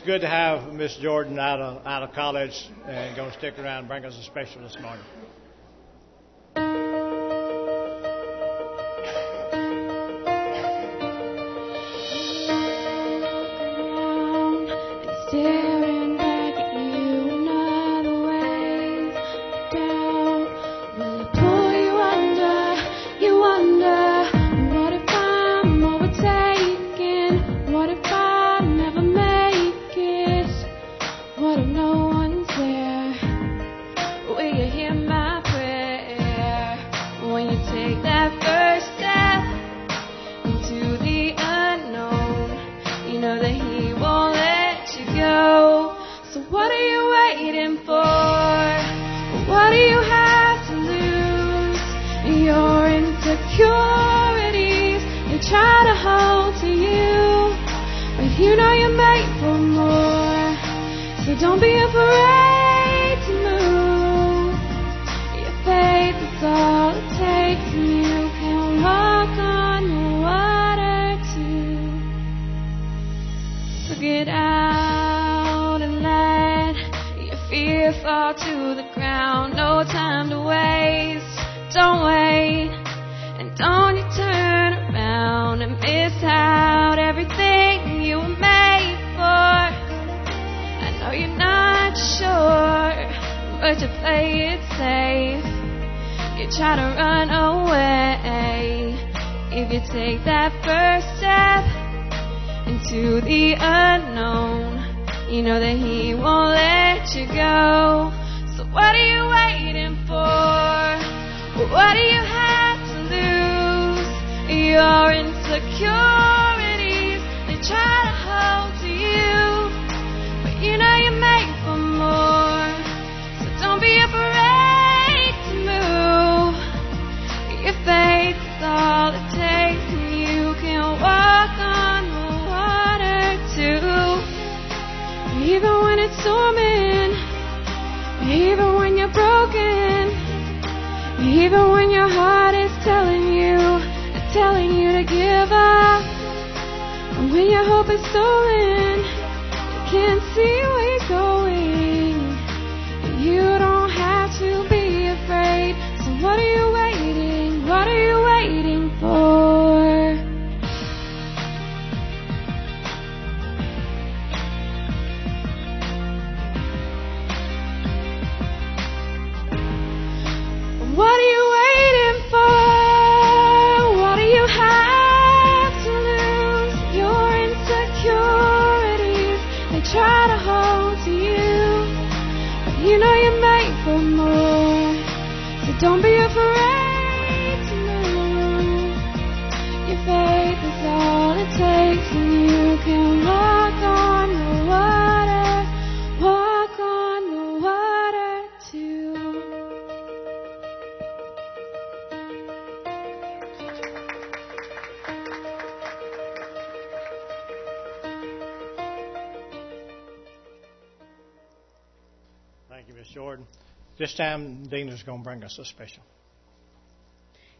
good to have Miss Jordan out of out of college and going to stick around and bring us a special this morning. Into the unknown, you know that He when don't be afraid This time, Dina's going to bring us a special.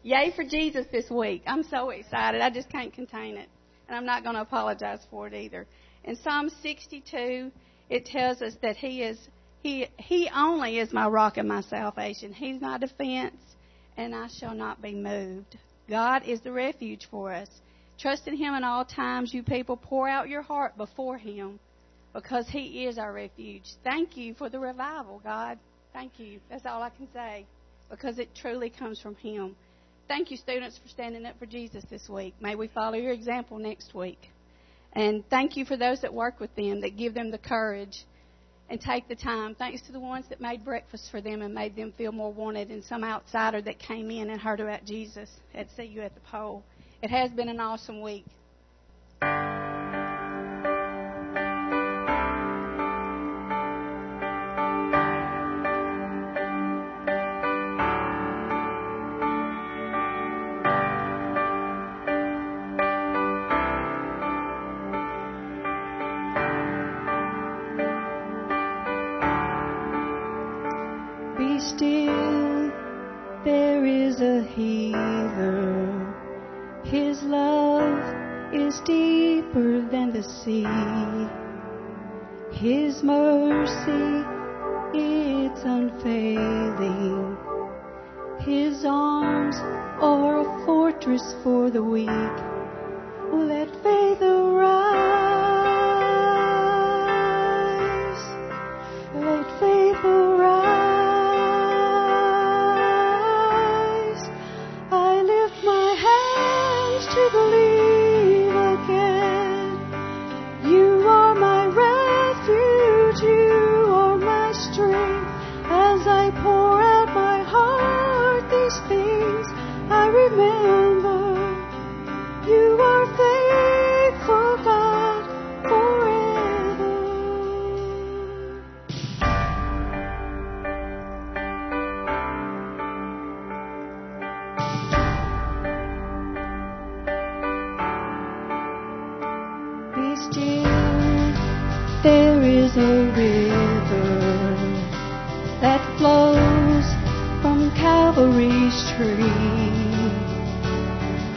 Yay for Jesus this week. I'm so excited. I just can't contain it. And I'm not going to apologize for it either. In Psalm 62, it tells us that He is, He, He only is my rock and my salvation. He's my defense, and I shall not be moved. God is the refuge for us. Trust in Him in all times, you people. Pour out your heart before Him because He is our refuge. Thank you for the revival, God. Thank you. That's all I can say because it truly comes from Him. Thank you, students, for standing up for Jesus this week. May we follow your example next week. And thank you for those that work with them, that give them the courage and take the time. Thanks to the ones that made breakfast for them and made them feel more wanted, and some outsider that came in and heard about Jesus at See You at the Pole. It has been an awesome week. Sea. His mercy, it's unfailing. His arms are a fortress for the weak. There is a river that flows from Calvary's tree,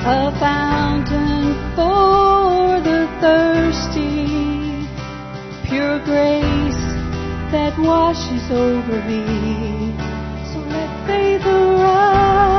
a fountain for the thirsty, pure grace that washes over me. So let faith arise.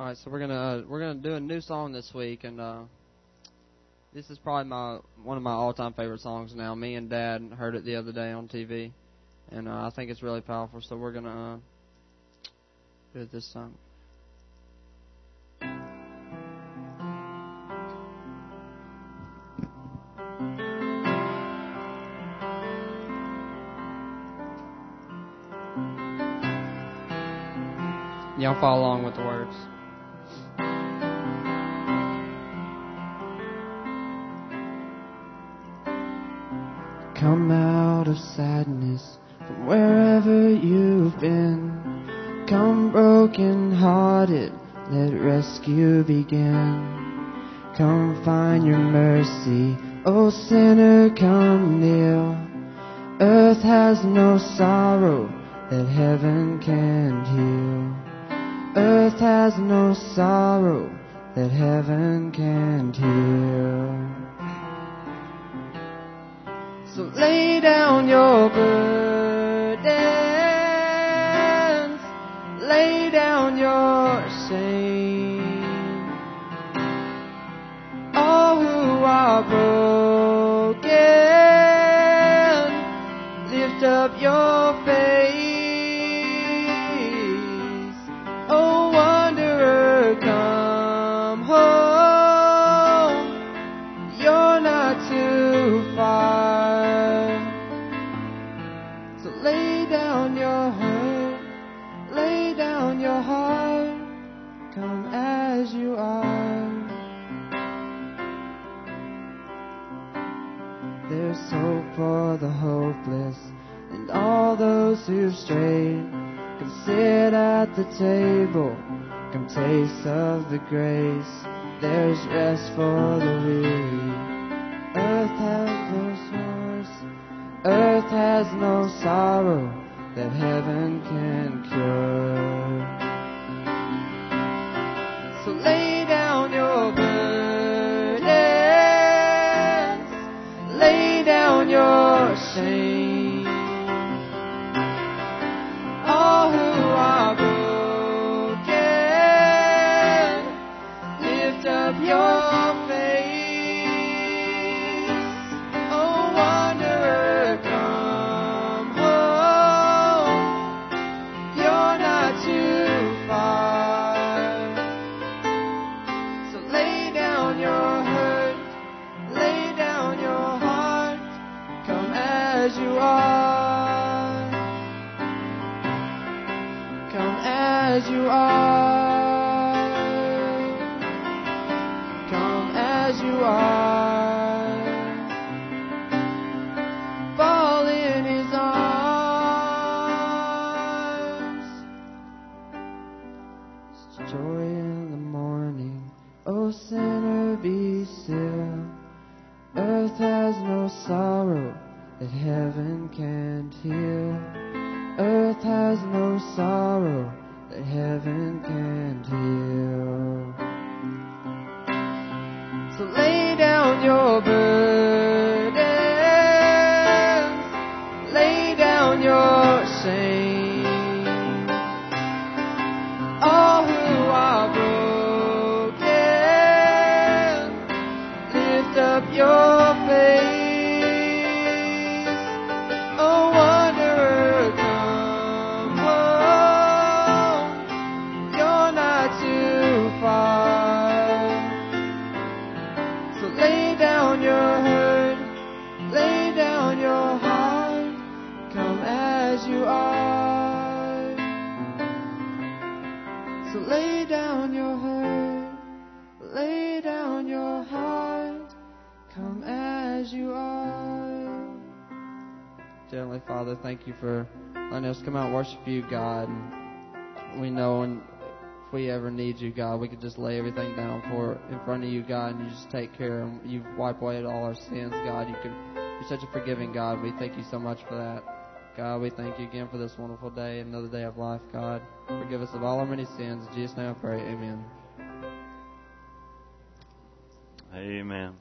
All right, so we're gonna uh, we're gonna do a new song this week, and uh, this is probably my one of my all-time favorite songs. Now, me and Dad heard it the other day on TV, and uh, I think it's really powerful. So we're gonna uh, do this song. Y'all follow along with the words. Come out of sadness from wherever you've been. Come broken hearted, let rescue begin. Come find your mercy, O sinner, come kneel. Earth has no sorrow that heaven can't heal. Earth has no sorrow that heaven can't heal. So lay down your burdens, lay down your shame. All who are broken, the grace. There's rest for the weary. As you are. Worship you, God. We know and if we ever need you, God, we could just lay everything down for in front of you, God, and you just take care and you wipe away all our sins, God. You can you're such a forgiving God. We thank you so much for that. God, we thank you again for this wonderful day, another day of life, God. Forgive us of all our many sins. In Jesus' name I pray. Amen. Amen.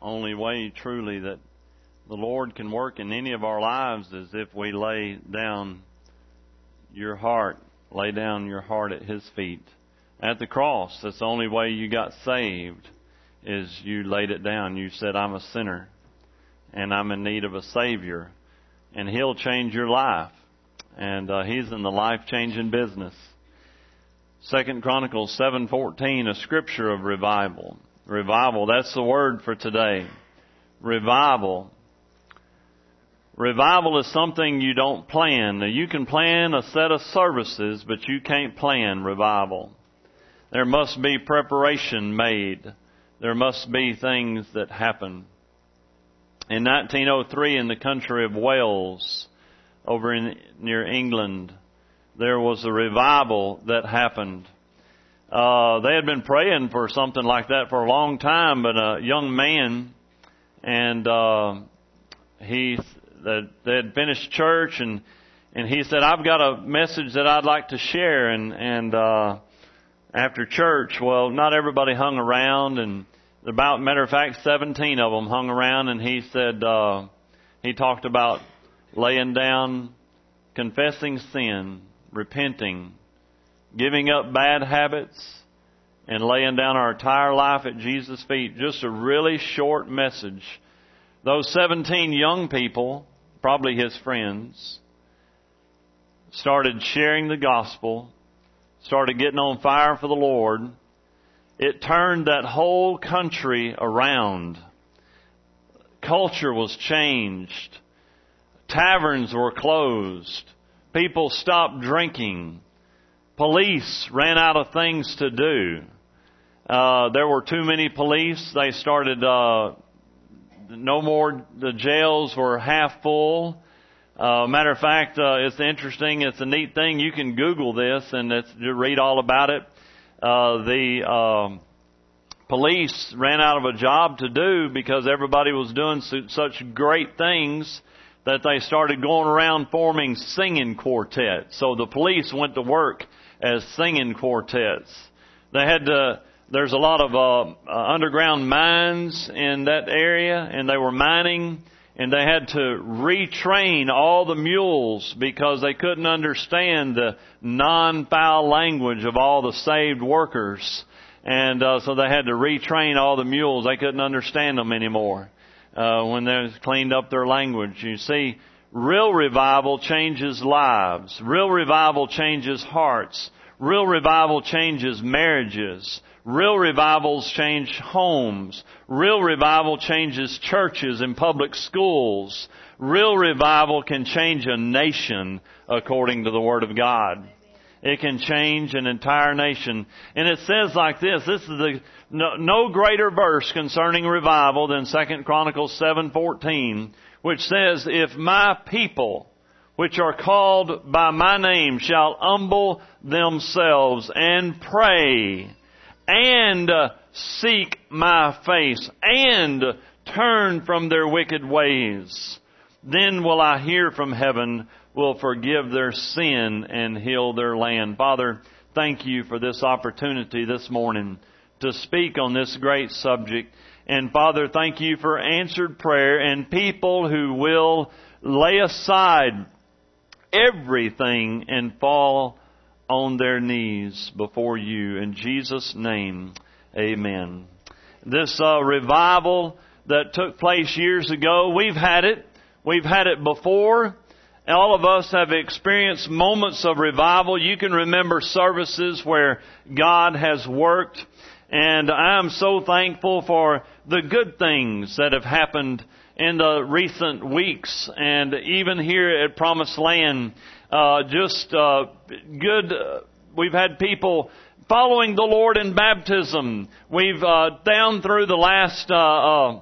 Only way truly that the Lord can work in any of our lives is if we lay down your heart, lay down your heart at His feet. At the cross, that's the only way you got saved, is you laid it down. You said, I'm a sinner, and I'm in need of a Savior, and He'll change your life. And uh, He's in the life-changing business. Second Chronicles 7:14, a scripture of revival. Revival, that's the word for today. Revival. Revival is something you don't plan. Now, you can plan a set of services, but you can't plan revival. There must be preparation made. There must be things that happen. In 1903, in the country of Wales, over in near England, there was a revival that happened. Uh, they had been praying for something like that for a long time, but a young man, and uh, he, that they had finished church and and he said, I've got a message that I'd like to share and and uh after church, well, not everybody hung around and about matter of fact 17 of them hung around and he said uh he talked about laying down confessing sin, repenting, giving up bad habits, and laying down our entire life at Jesus' feet. Just a really short message. Those 17 young people, probably his friends, started sharing the gospel, started getting on fire for the Lord. It turned that whole country around. Culture was changed. Taverns were closed. People stopped drinking. Police ran out of things to do. Uh, there were too many police. They started, uh, no more, the jails were half full. Uh, matter of fact, uh, it's interesting. It's a neat thing. You can Google this and it's, read all about it. Uh, the um, police ran out of a job to do because everybody was doing su- such great things that they started going around forming singing quartets. So the police went to work as singing quartets. They had to, there's a lot of uh, uh, underground mines in that area, and they were mining, and they had to retrain all the mules because they couldn't understand the non-foul language of all the saved workers. And uh, so they had to retrain all the mules. They couldn't understand them anymore uh, when they cleaned up their language. You see, real revival changes lives. Real revival changes hearts. Real revival changes marriages. Real revivals change homes. Real revival changes churches and public schools. Real revival can change a nation according to the Word of God. It can change an entire nation. And it says like this, this is the, no, no greater verse concerning revival than 2 Chronicles 7:14, which says, "If my people, which are called by my name, shall humble themselves and pray and seek my face and turn from their wicked ways, then will I hear from heaven, will forgive their sin and heal their land." Father, thank you for this opportunity this morning to speak on this great subject. And Father, thank you for answered prayer and people who will lay aside everything and fall on their knees before you. In Jesus' name, amen. This uh, revival that took place years ago, we've had it. We've had it before. All of us have experienced moments of revival. You can remember services where God has worked and I'm so thankful for the good things that have happened in the recent weeks and even here at Promised Land, uh, just, uh, good, uh, we've had people following the Lord in baptism. We've, uh, down through the last, uh,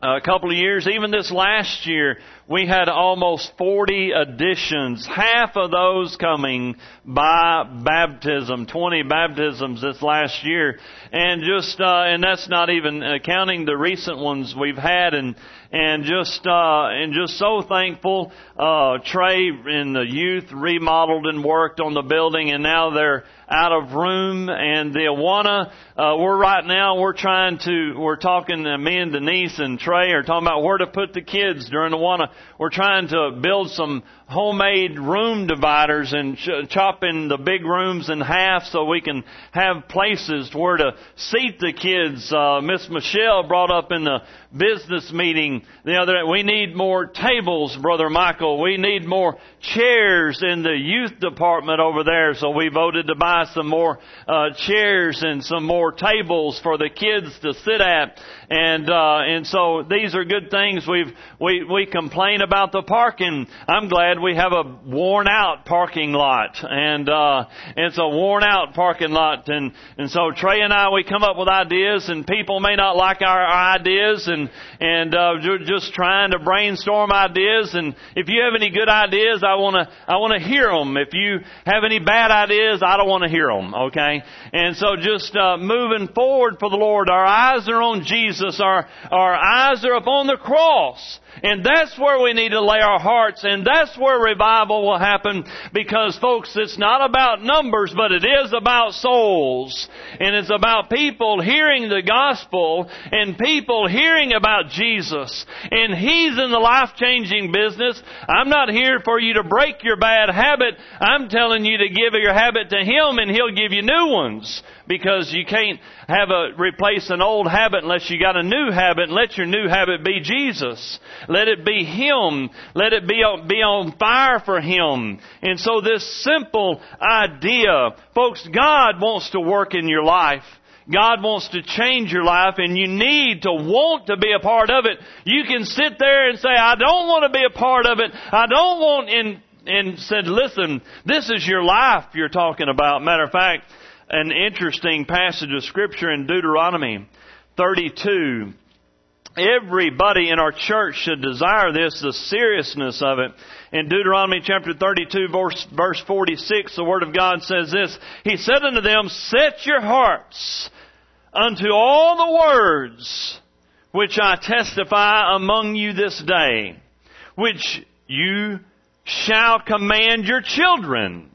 uh, couple of years, even this last year, we had almost 40 additions, half of those coming by baptism, 20 baptisms this last year. And just, uh, and that's not even counting the recent ones we've had and, and just, uh, and just so thankful, uh, Trey and the youth remodeled and worked on the building and now they're out of room and the Awana, uh, we're right now, we're trying to, we're talking, uh, me and Denise and Trey are talking about where to put the kids during the Awana. We're trying to build some homemade room dividers and ch- chopping the big rooms in half so we can have places where to seat the kids. Uh, Miss Michelle brought up in the business meeting the other day, we need more tables, Brother Michael. We need more chairs in the youth department over there. So we voted to buy some more uh, chairs and some more tables for the kids to sit at. And uh, and so these are good things. We've we we complain about the parking. I'm glad we have a worn out parking lot, and uh, it's a worn out parking lot. And and so Trey and I we come up with ideas, and people may not like our, our ideas, and and uh, just trying to brainstorm ideas. And if you have any good ideas, I want to I want to hear them. If you have any bad ideas, I don't want to hear them. Okay. And so just uh, moving forward for the Lord, our eyes are on Jesus. Our our eyes are upon the cross. And that's where we need to lay our hearts and that's where revival will happen because folks, it's not about numbers, but it is about souls. And it's about people hearing the gospel and people hearing about Jesus. And He's in the life changing business. I'm not here for you to break your bad habit. I'm telling you to give your habit to Him and He'll give you new ones because you can't have a replace an old habit unless you got a new habit let your new habit be Jesus. Let it be Him. Let it be, be on fire for Him. And so this simple idea, folks, God wants to work in your life. God wants to change your life and you need to want to be a part of it. You can sit there and say, I don't want to be a part of it. I don't want in, and said, listen, this is your life you're talking about. Matter of fact, an interesting passage of scripture in Deuteronomy 32. Everybody in our church should desire this, the seriousness of it. In Deuteronomy chapter 32 verse, verse 46, the Word of God says this, He said unto them, Set your hearts unto all the words which I testify among you this day, which you shall command your children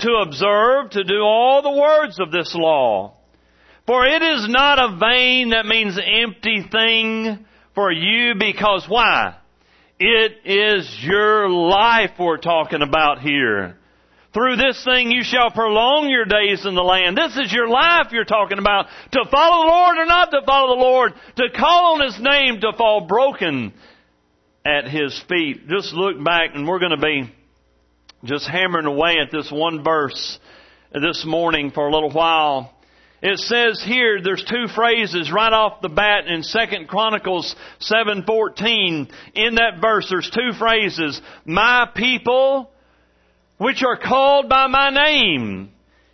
to observe, to do all the words of this law. For it is not a vain, that means empty thing for you because why? It is your life we're talking about here. Through this thing you shall prolong your days in the land. This is your life you're talking about. To follow the Lord or not to follow the Lord. To call on His name, to fall broken at His feet. Just look back and we're going to be just hammering away at this one verse this morning for a little while. It says here, there's two phrases right off the bat in Second Chronicles 7.14. In that verse, there's two phrases. My people, which are called by my name.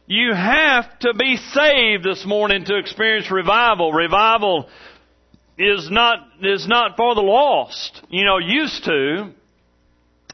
You have to be saved this morning to experience revival. Revival is not, is not for the lost. You know, used to,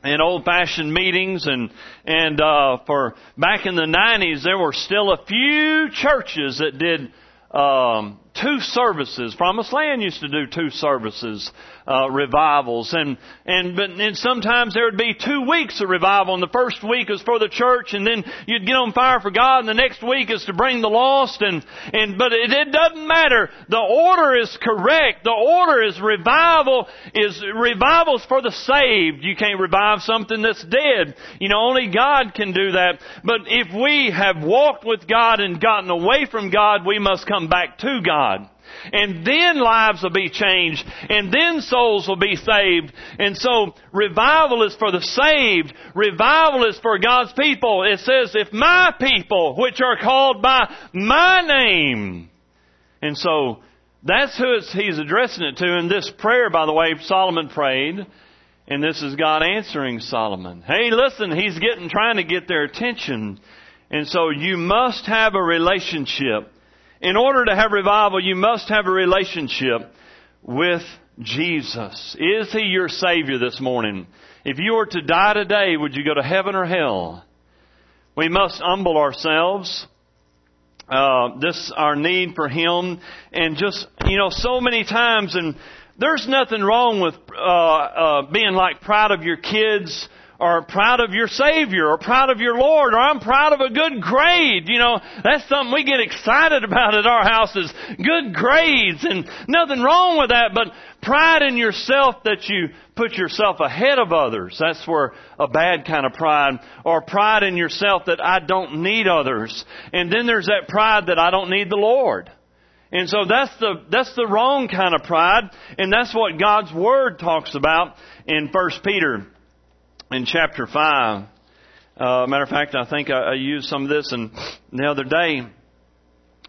in old fashioned meetings and and uh for back in the 90s there were still a few churches that did um two services. Promised land used to do two services uh, revivals, and and but and sometimes there would be two weeks of revival. And the first week is for the church, and then you'd get on fire for God, and the next week is to bring the lost. And and but it, it doesn't matter. The order is correct. The order is revival is revivals for the saved. You can't revive something that's dead. You know only God can do that. But if we have walked with God and gotten away from God, we must come back to God. And then lives will be changed. And then souls will be saved. And so revival is for the saved. Revival is for God's people. It says, if my people, which are called by my name. And so that's who he's addressing it to. In this prayer, by the way, Solomon prayed. And this is God answering Solomon. Hey, listen, he's getting, trying to get their attention. And so you must have a relationship in order to have revival, you must have a relationship with Jesus. Is He your Savior this morning? If you were to die today, would you go to heaven or hell? We must humble ourselves. Uh, this our need for Him, and just you know, so many times, and there's nothing wrong with uh, uh, being like proud of your kids or proud of your Savior or proud of your Lord or I'm proud of a good grade. You know, that's something we get excited about at our house is good grades and nothing wrong with that, but pride in yourself that you put yourself ahead of others. That's where a bad kind of pride or pride in yourself that I don't need others. And then there's that pride that I don't need the Lord. And so that's the, that's the wrong kind of pride, and that's what God's Word talks about in 1 Peter in chapter 5. Uh, matter of fact, I think I, I used some of this and the other day.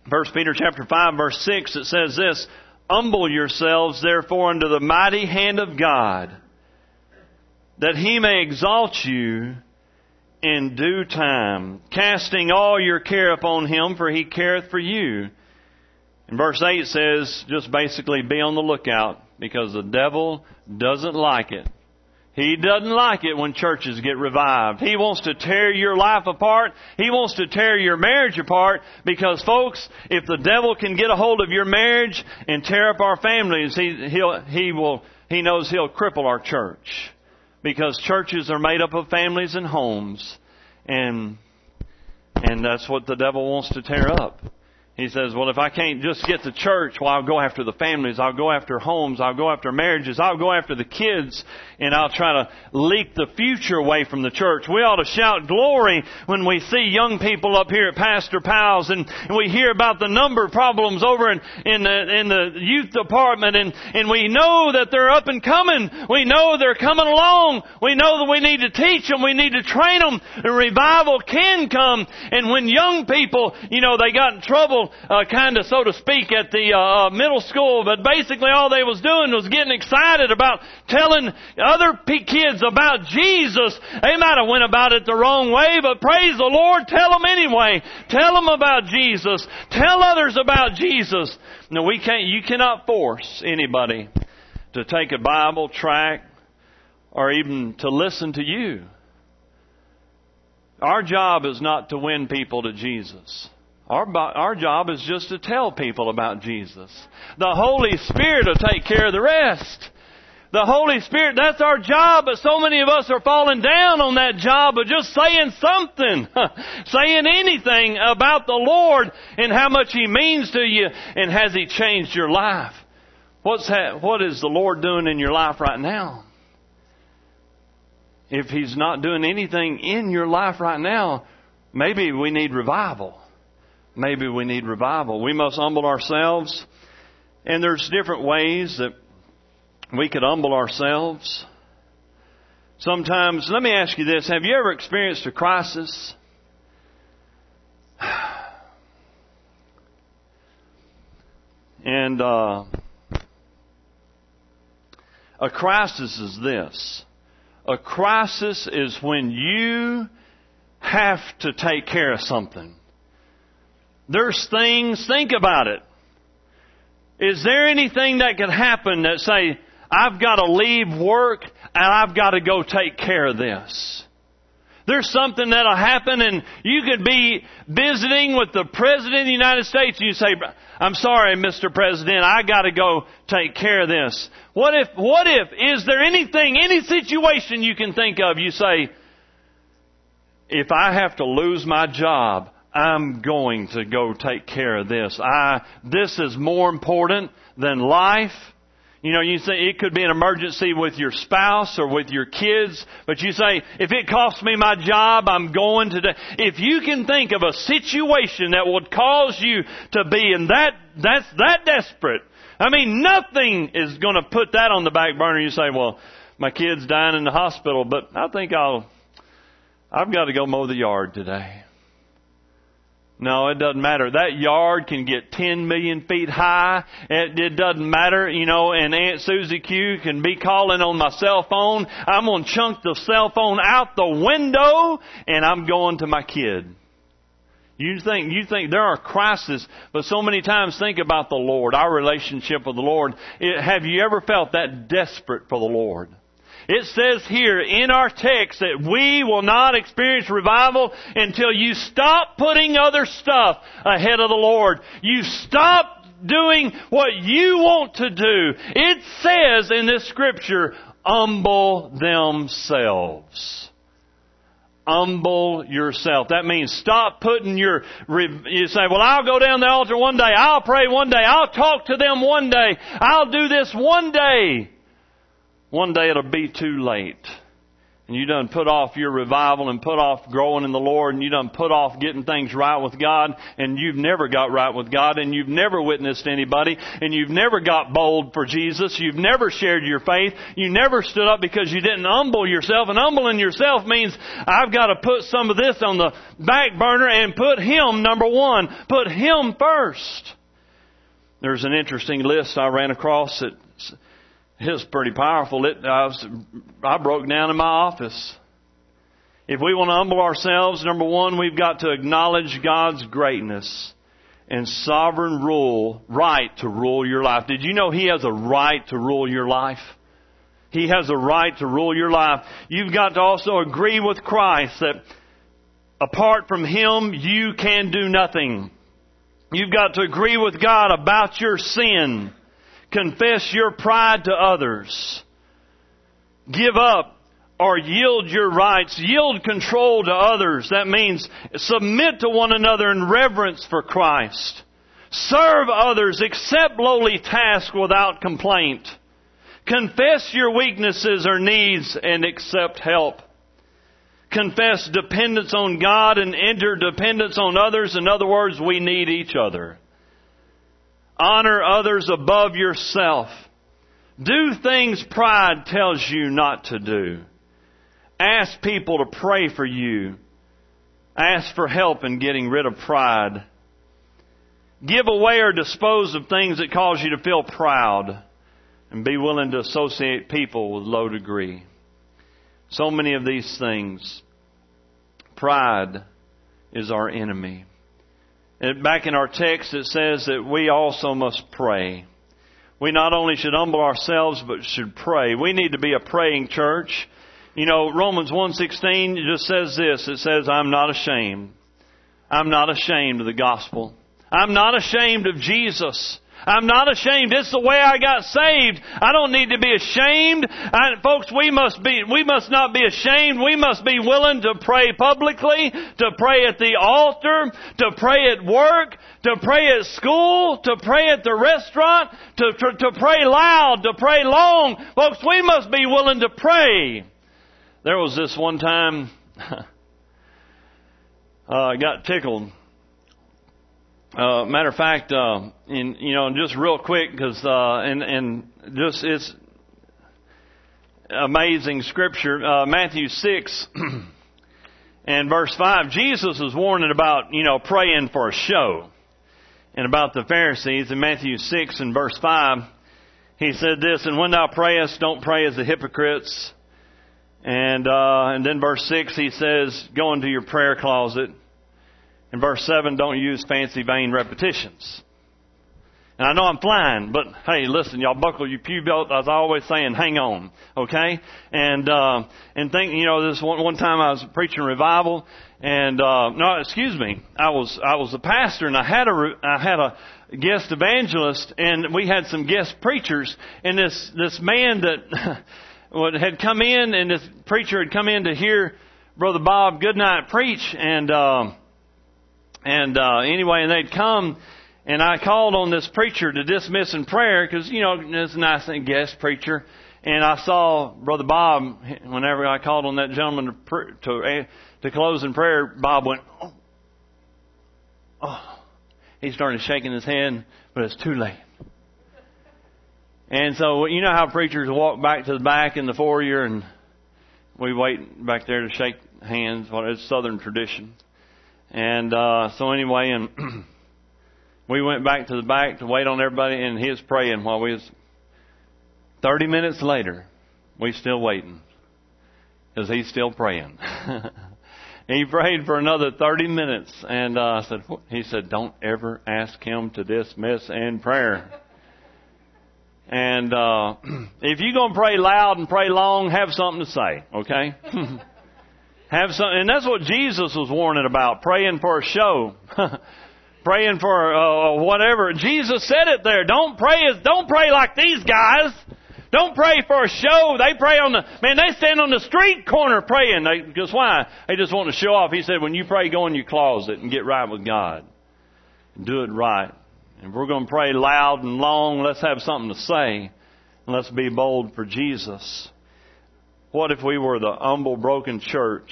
First Peter chapter 5 verse 6, it says this, Humble yourselves therefore under the mighty hand of God, that he may exalt you in due time, casting all your care upon him, for he careth for you. And verse 8 says, just basically be on the lookout, because the devil doesn't like it He doesn't like it when churches get revived. He wants to tear your life apart. He wants to tear your marriage apart because folks, if the devil can get a hold of your marriage and tear up our families, he, he'll, he will, he knows he'll cripple our church. Because churches are made up of families and homes. And, and that's what the devil wants to tear up. He says, well, if I can't just get to church, well, I'll go after the families. I'll go after homes. I'll go after marriages. I'll go after the kids and I'll try to leak the future away from the church. We ought to shout glory when we see young people up here at Pastor Powell's and, and we hear about the number of problems over in, in the, in the youth department and, and we know that they're up and coming. We know they're coming along. We know that we need to teach them. We need to train them. The revival can come. And when young people, you know, they got in trouble uh, kind of, so to speak, at the uh, middle school, but basically all they was doing was getting excited about telling other kids about Jesus. They might have went about it the wrong way, but praise the Lord, tell them anyway. Tell them about Jesus. Tell others about Jesus. No, we can't. You cannot force anybody to take a Bible tract or even to listen to you. Our job is not to win people to Jesus. Our, our job is just to tell people about Jesus. The Holy Spirit will take care of the rest. The Holy Spirit, that's our job, but so many of us are falling down on that job of just saying something, saying anything about the Lord and how much He means to you and has He changed your life. What's ha- what is the Lord doing in your life right now? If He's not doing anything in your life right now, maybe we need revival maybe we need revival. We must humble ourselves. And there's different ways that we could humble ourselves. Sometimes, let me ask you this. Have you ever experienced a crisis? And uh, a crisis is this. A crisis is when you have to take care of something. There's things, think about it. Is there anything that could happen that say, I've got to leave work and I've got to go take care of this? There's something that'll happen and you could be visiting with the President of the United States and you say, I'm sorry, Mr. President, I gotta go take care of this. What if, what if, is there anything, any situation you can think of, you say, if I have to lose my job, I'm going to go take care of this. I, this is more important than life. You know, you say it could be an emergency with your spouse or with your kids, but you say, if it costs me my job, I'm going to, if you can think of a situation that would cause you to be in that, that's that desperate. I mean, nothing is going to put that on the back burner. You say, well, my kid's dying in the hospital, but I think I'll, I've got to go mow the yard today. No, it doesn't matter. That yard can get 10 million feet high. It, it doesn't matter, you know, and Aunt Susie Q can be calling on my cell phone. I'm going to chunk the cell phone out the window and I'm going to my kid. You think, you think there are crises, but so many times think about the Lord, our relationship with the Lord. It, have you ever felt that desperate for the Lord? It says here in our text that we will not experience revival until you stop putting other stuff ahead of the Lord. You stop doing what you want to do. It says in this scripture, humble themselves. Humble yourself. That means stop putting your, you say, well I'll go down the altar one day, I'll pray one day, I'll talk to them one day, I'll do this one day. One day it'll be too late. And you done put off your revival and put off growing in the Lord and you done put off getting things right with God and you've never got right with God and you've never witnessed anybody and you've never got bold for Jesus. You've never shared your faith. You never stood up because you didn't humble yourself and humbling yourself means I've got to put some of this on the back burner and put Him number one. Put Him first. There's an interesting list I ran across that it's pretty powerful. It, I, was, I broke down in my office. If we want to humble ourselves, number one, we've got to acknowledge God's greatness and sovereign rule, right to rule your life. Did you know He has a right to rule your life? He has a right to rule your life. You've got to also agree with Christ that apart from Him, you can do nothing. You've got to agree with God about your sin. Confess your pride to others. Give up or yield your rights. Yield control to others. That means submit to one another in reverence for Christ. Serve others. Accept lowly tasks without complaint. Confess your weaknesses or needs and accept help. Confess dependence on God and interdependence on others. In other words, we need each other. Honor others above yourself. Do things pride tells you not to do. Ask people to pray for you. Ask for help in getting rid of pride. Give away or dispose of things that cause you to feel proud and be willing to associate people with low degree. So many of these things. Pride is our enemy. And back in our text it says that we also must pray. We not only should humble ourselves but should pray. We need to be a praying church. You know, Romans 1:16 just says this. It says, "I'm not ashamed. I'm not ashamed of the gospel. I'm not ashamed of Jesus." I'm not ashamed. It's the way I got saved. I don't need to be ashamed. I, folks, we must be, we must not be ashamed. We must be willing to pray publicly, to pray at the altar, to pray at work, to pray at school, to pray at the restaurant, to, to, to pray loud, to pray long. Folks, we must be willing to pray. There was this one time, uh, I got tickled. Uh, matter of fact, uh, you know, just real quick, because, uh, and, and just, it's amazing scripture, uh, Matthew 6 and verse 5, Jesus was warning about, you know, praying for a show. And about the Pharisees in Matthew 6 and verse 5, he said this, and when thou prayest, don't pray as the hypocrites and uh, and then verse six he says, "Go into your prayer closet." In verse seven, don't use fancy, vain repetitions. And I know I'm flying, but hey, listen, y'all buckle your pew belt. I always saying, hang on, okay? And uh, and think, you know, this one one time I was preaching revival, and uh, no, excuse me, I was I was a pastor, and I had a I had a guest evangelist, and we had some guest preachers, and this this man that. had come in, and this preacher had come in to hear Brother Bob Goodnight preach, and uh, and uh, anyway, and they'd come, and I called on this preacher to dismiss in prayer because you know it's a nice guest preacher, and I saw Brother Bob whenever I called on that gentleman to to eh, to close in prayer. Bob went, oh, oh, he started shaking his head, but it's too late. And so, you know how preachers walk back to the back in the foyer and we wait back there to shake hands. Well, it's Southern tradition. And, uh, so anyway, and we went back to the back to wait on everybody and he was praying while we was, 30 minutes later, we still waiting. Cause he's still praying. he prayed for another 30 minutes and, uh, I said, he said, don't ever ask him to dismiss in prayer. And uh, if you're going to pray loud and pray long, have something to say, okay? have something, and that's what Jesus was warning about: praying for a show, praying for uh, whatever. Jesus said it there. Don't pray as don't pray like these guys. Don't pray for a show. They pray on the man. They stand on the street corner praying. They, because why? They just want to show off. He said, when you pray, go in your closet and get right with God. Do it right. And if we're going to pray loud and long, let's have something to say. And let's be bold for Jesus. What if we were the humble, broken church?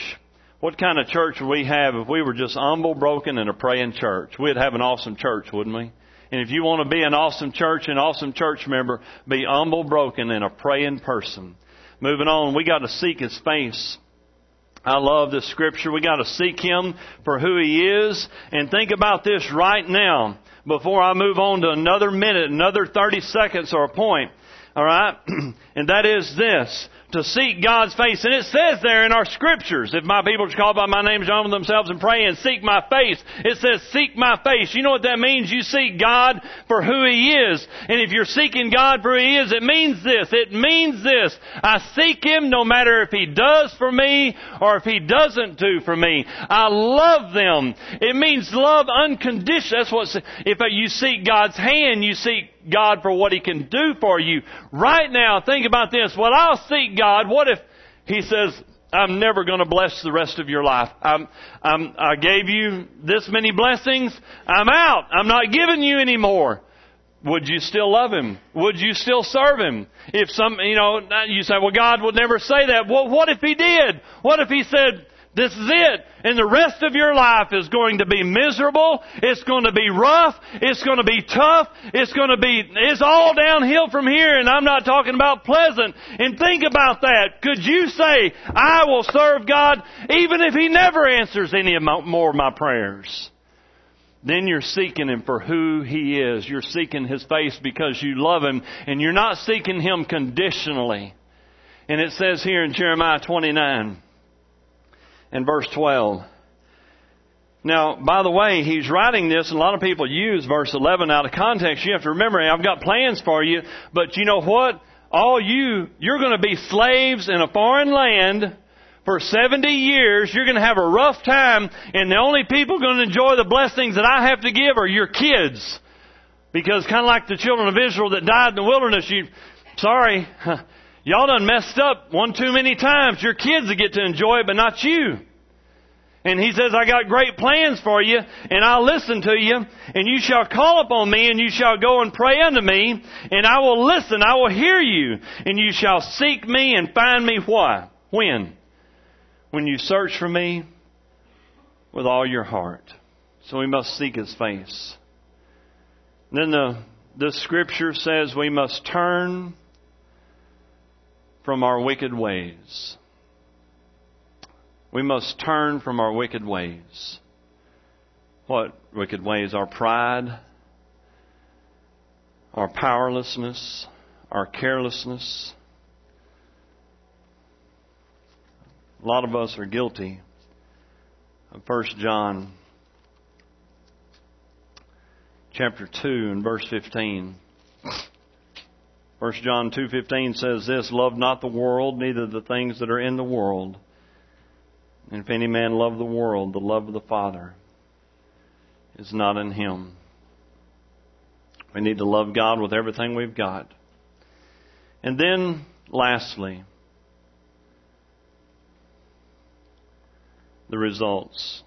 What kind of church would we have if we were just humble, broken, and a praying church? We'd have an awesome church, wouldn't we? And if you want to be an awesome church, an awesome church member, be humble, broken, and a praying person. Moving on, we got to seek His face. I love this scripture. We got to seek Him for who He is. And think about this right now before I move on to another minute, another 30 seconds or a point. Alright? and that is this. To seek God's face. And it says there in our scriptures, if my people are called by my name, humble themselves and pray and seek my face. It says seek my face. You know what that means? You seek God for who He is. And if you're seeking God for who He is, it means this. It means this. I seek Him no matter if He does for me or if He doesn't do for me. I love them. It means love unconditional. That's what, if you seek God's hand, you seek God for what He can do for you. Right now, think about this. Well, I'll seek God. What if He says, I'm never going to bless the rest of your life. I'm, I'm, I gave you this many blessings. I'm out. I'm not giving you any more. Would you still love Him? Would you still serve Him? If some, you know, you say, well, God would never say that. Well, what if He did? What if He said, this is it. And the rest of your life is going to be miserable. It's going to be rough. It's going to be tough. It's going to be, it's all downhill from here and I'm not talking about pleasant. And think about that. Could you say, I will serve God even if He never answers any of my, more of my prayers? Then you're seeking Him for who He is. You're seeking His face because you love Him and you're not seeking Him conditionally. And it says here in Jeremiah 29, and verse 12. Now, by the way, he's writing this, and a lot of people use verse 11 out of context. You have to remember, I've got plans for you, but you know what? All you, you're going to be slaves in a foreign land for 70 years. You're going to have a rough time, and the only people going to enjoy the blessings that I have to give are your kids. Because kind of like the children of Israel that died in the wilderness, you, sorry, Y'all done messed up one too many times. Your kids will get to enjoy it, but not you. And he says, I got great plans for you, and I'll listen to you, and you shall call upon me, and you shall go and pray unto me, and I will listen, I will hear you, and you shall seek me and find me why? When? When you search for me with all your heart. So we must seek his face. then the, the scripture says we must turn from our wicked ways. We must turn from our wicked ways. What wicked ways? Our pride, our powerlessness, our carelessness. A lot of us are guilty of 1 John chapter 2 and verse 15. 1 John 2:15 says this, love not the world, neither the things that are in the world. And if any man love the world, the love of the Father is not in him. We need to love God with everything we've got. And then, lastly, the results.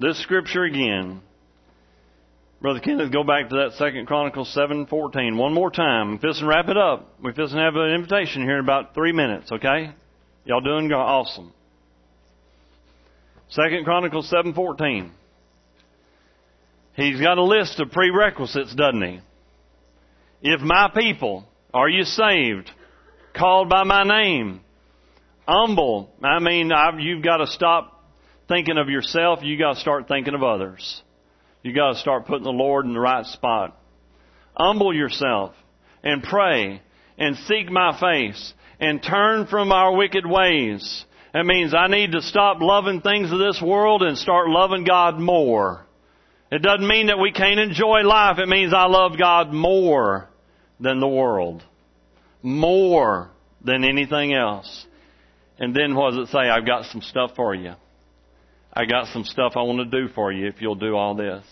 This scripture again Brother Kenneth, go back to that Second Chronicles seven fourteen one more time. I'm fixing wrap it up. We're fixing to have an invitation here in about three minutes. Okay, y'all doing awesome. Second Chronicles seven fourteen. He's got a list of prerequisites, doesn't he? If my people, are you saved? Called by my name, humble. I mean, I've, you've got to stop thinking of yourself. You got to start thinking of others. You got to start putting the Lord in the right spot. Humble yourself and pray and seek my face and turn from our wicked ways. That means I need to stop loving things of this world and start loving God more. It doesn't mean that we can't enjoy life. It means I love God more than the world. More than anything else. And then what does it say? I've got some stuff for you. I got some stuff I want to do for you if you'll do all this.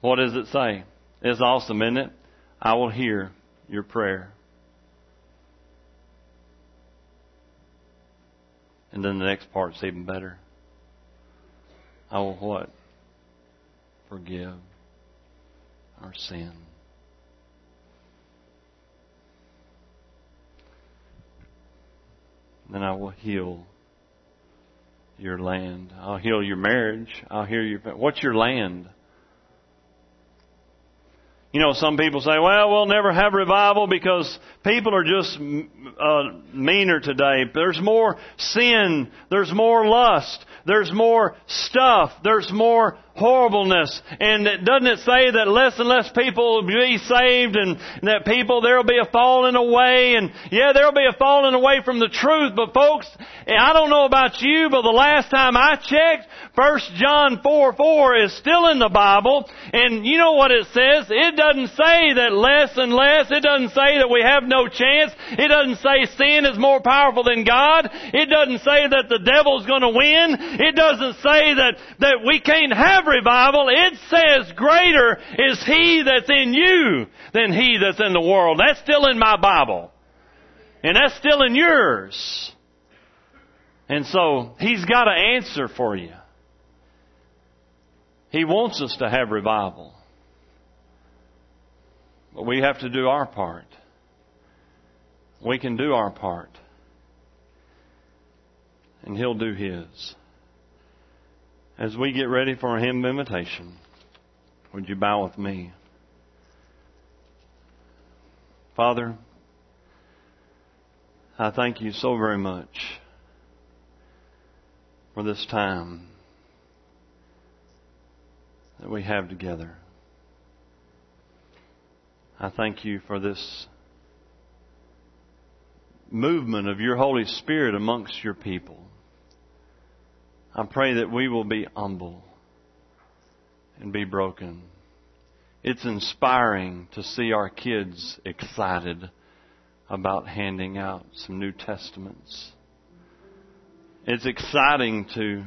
What does it say? It's awesome, isn't it? I will hear your prayer. And then the next part's even better. I will what? Forgive our sin. Then I will heal your land. I'll heal your marriage. I'll heal your. What's your land? You know, some people say, well, we'll never have revival because people are just uh, meaner today. There's more sin. There's more lust. There's more stuff. There's more horribleness. And it, doesn't it say that less and less people will be saved and that people, there will be a falling away and yeah, there will be a falling away from the truth. But folks, I don't know about you, but the last time I checked, First John 4 4 is still in the Bible, and you know what it says? It doesn't say that less and less. It doesn't say that we have no chance. It doesn't say sin is more powerful than God. It doesn't say that the devil's gonna win. It doesn't say that, that we can't have revival. It says greater is He that's in you than He that's in the world. That's still in my Bible. And that's still in yours. And so, He's got an answer for you. He wants us to have revival. But we have to do our part. We can do our part. And He'll do His. As we get ready for a hymn of invitation, would you bow with me? Father, I thank you so very much for this time that we have together. I thank you for this movement of your Holy Spirit amongst your people. I pray that we will be humble and be broken. It's inspiring to see our kids excited about handing out some New Testaments. It's exciting to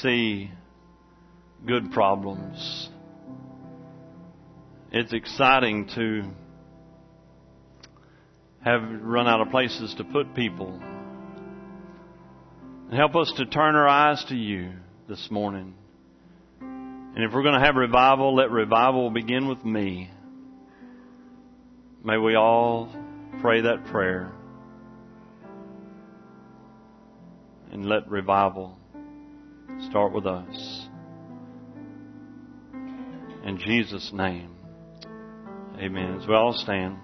see good problems. It's exciting to have run out of places to put people. Help us to turn our eyes to you this morning. And if we're going to have revival, let revival begin with me. May we all pray that prayer. And let revival start with us. In Jesus' name. Amen. As we all stand.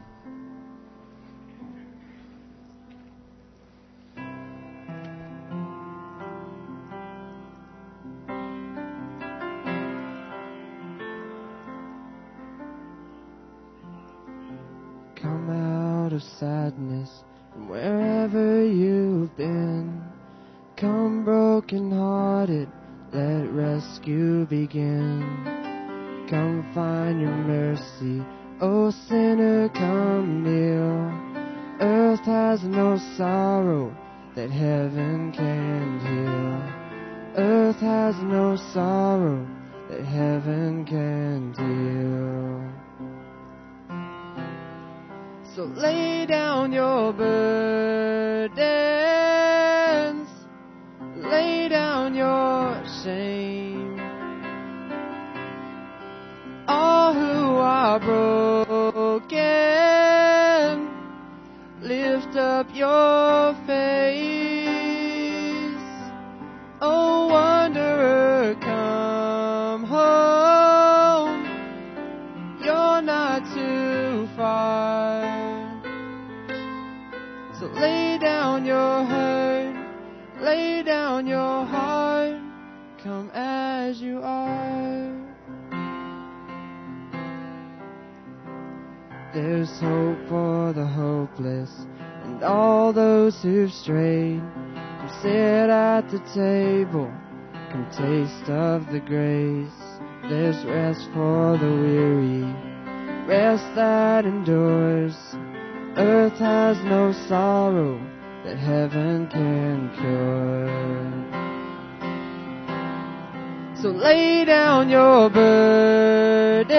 Lift up your face. Oh, wanderer, come home. You're not too far. So lay down your hurt, lay down your heart, come as you are. There's hope for the hopeless all those who've strayed. Come sit at the table, come taste of the grace. There's rest for the weary, rest that endures. Earth has no sorrow that heaven can cure. So lay down your burdens,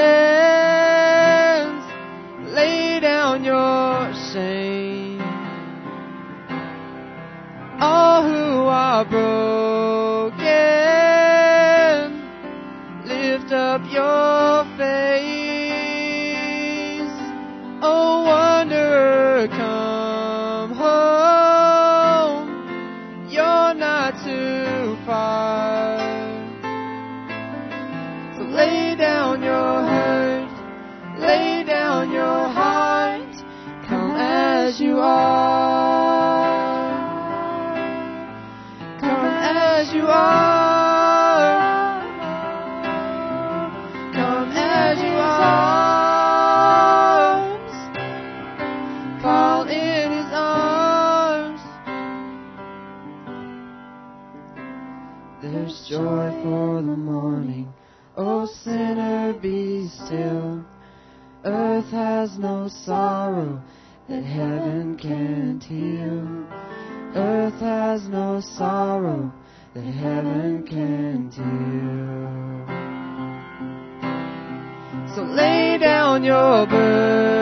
lay down your shame. Are sorrow that heaven can't heal. Earth has no sorrow that heaven can't heal. So lay down your burden.